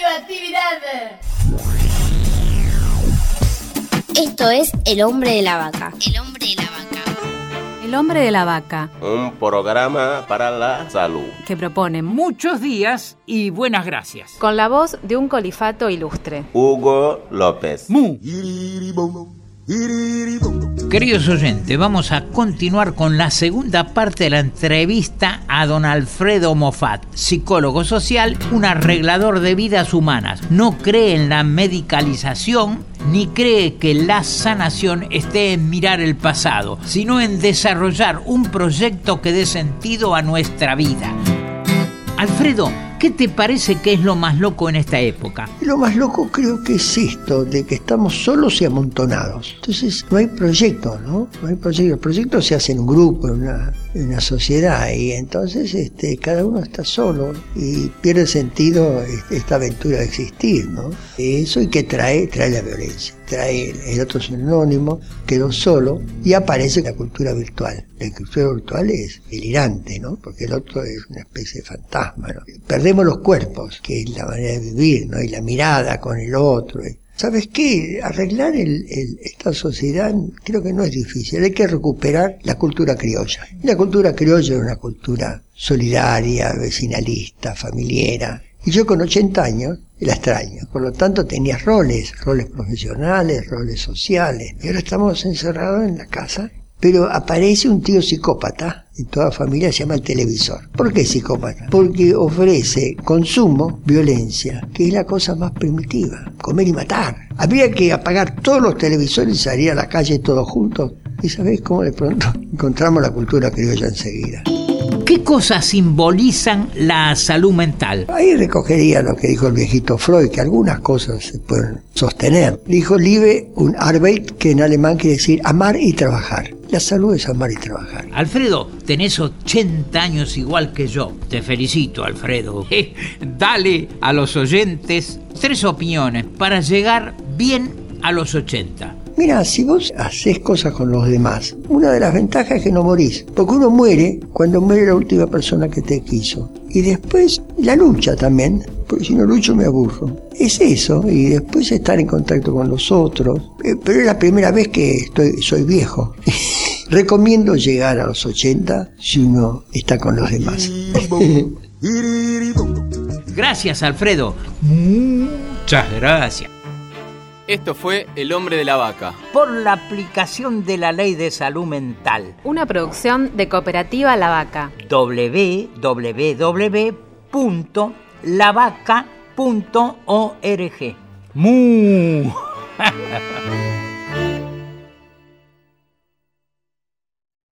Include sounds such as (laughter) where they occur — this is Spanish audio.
radioactividad. Esto es El hombre de la vaca. El hombre de la vaca. El hombre de la vaca, Un programa para la salud. que propone Muchos días y buenas gracias. Con la voz de un colifato ilustre. Hugo López. Mu. Queridos oyentes, vamos a continuar con la segunda parte de la entrevista a don Alfredo Moffat, psicólogo social, un arreglador de vidas humanas. No cree en la medicalización ni cree que la sanación esté en mirar el pasado, sino en desarrollar un proyecto que dé sentido a nuestra vida. Alfredo, ¿qué te parece que es lo más loco en esta época? Lo más loco creo que es esto, de que estamos solos y amontonados. Entonces no hay proyecto, ¿no? No hay proyecto. El proyecto se hace en un grupo, en una, en una sociedad, y entonces este, cada uno está solo y pierde sentido este, esta aventura de existir, ¿no? Eso y que trae, trae la violencia. Trae el otro sinónimo, quedó solo y aparece la cultura virtual. La cultura virtual es delirante, ¿no? Porque el otro es una especie de fantasma, ¿no? Perdemos los cuerpos, que es la manera de vivir, ¿no? Y la mirada con el otro. ¿Sabes qué? Arreglar el- el- esta sociedad creo que no es difícil. Hay que recuperar la cultura criolla. La cultura criolla es una cultura solidaria, vecinalista, familiera. Y yo con 80 años la extraño. Por lo tanto tenía roles, roles profesionales, roles sociales. Y ahora estamos encerrados en la casa. Pero aparece un tío psicópata, y toda familia se llama el televisor. ¿Por qué psicópata? Porque ofrece consumo, violencia, que es la cosa más primitiva, comer y matar. Habría que apagar todos los televisores y salir a la calle todos juntos. ¿Y sabéis cómo de pronto (laughs) encontramos la cultura criolla enseguida? ¿Qué cosas simbolizan la salud mental? Ahí recogería lo que dijo el viejito Freud, que algunas cosas se pueden sostener. Dijo Liebe un Arbeit, que en alemán quiere decir amar y trabajar. La salud es amar y trabajar. Alfredo, tenés 80 años igual que yo. Te felicito, Alfredo. (laughs) Eh, dale a los oyentes tres opiniones para llegar bien a los 80. Mira, si vos haces cosas con los demás, una de las ventajas es que no morís. Porque uno muere cuando muere la última persona que te quiso. Y después la lucha también, porque si no lucho me aburro. Es eso, y después estar en contacto con los otros. Eh, Pero es la primera vez que estoy, soy viejo. (laughs) Recomiendo llegar a los 80 si uno está con los demás. (laughs) Gracias, Alfredo. Muchas gracias. Esto fue El hombre de la vaca. Por la aplicación de la ley de salud mental. Una producción de Cooperativa La Vaca. www.lavaca.org. Mu. (laughs)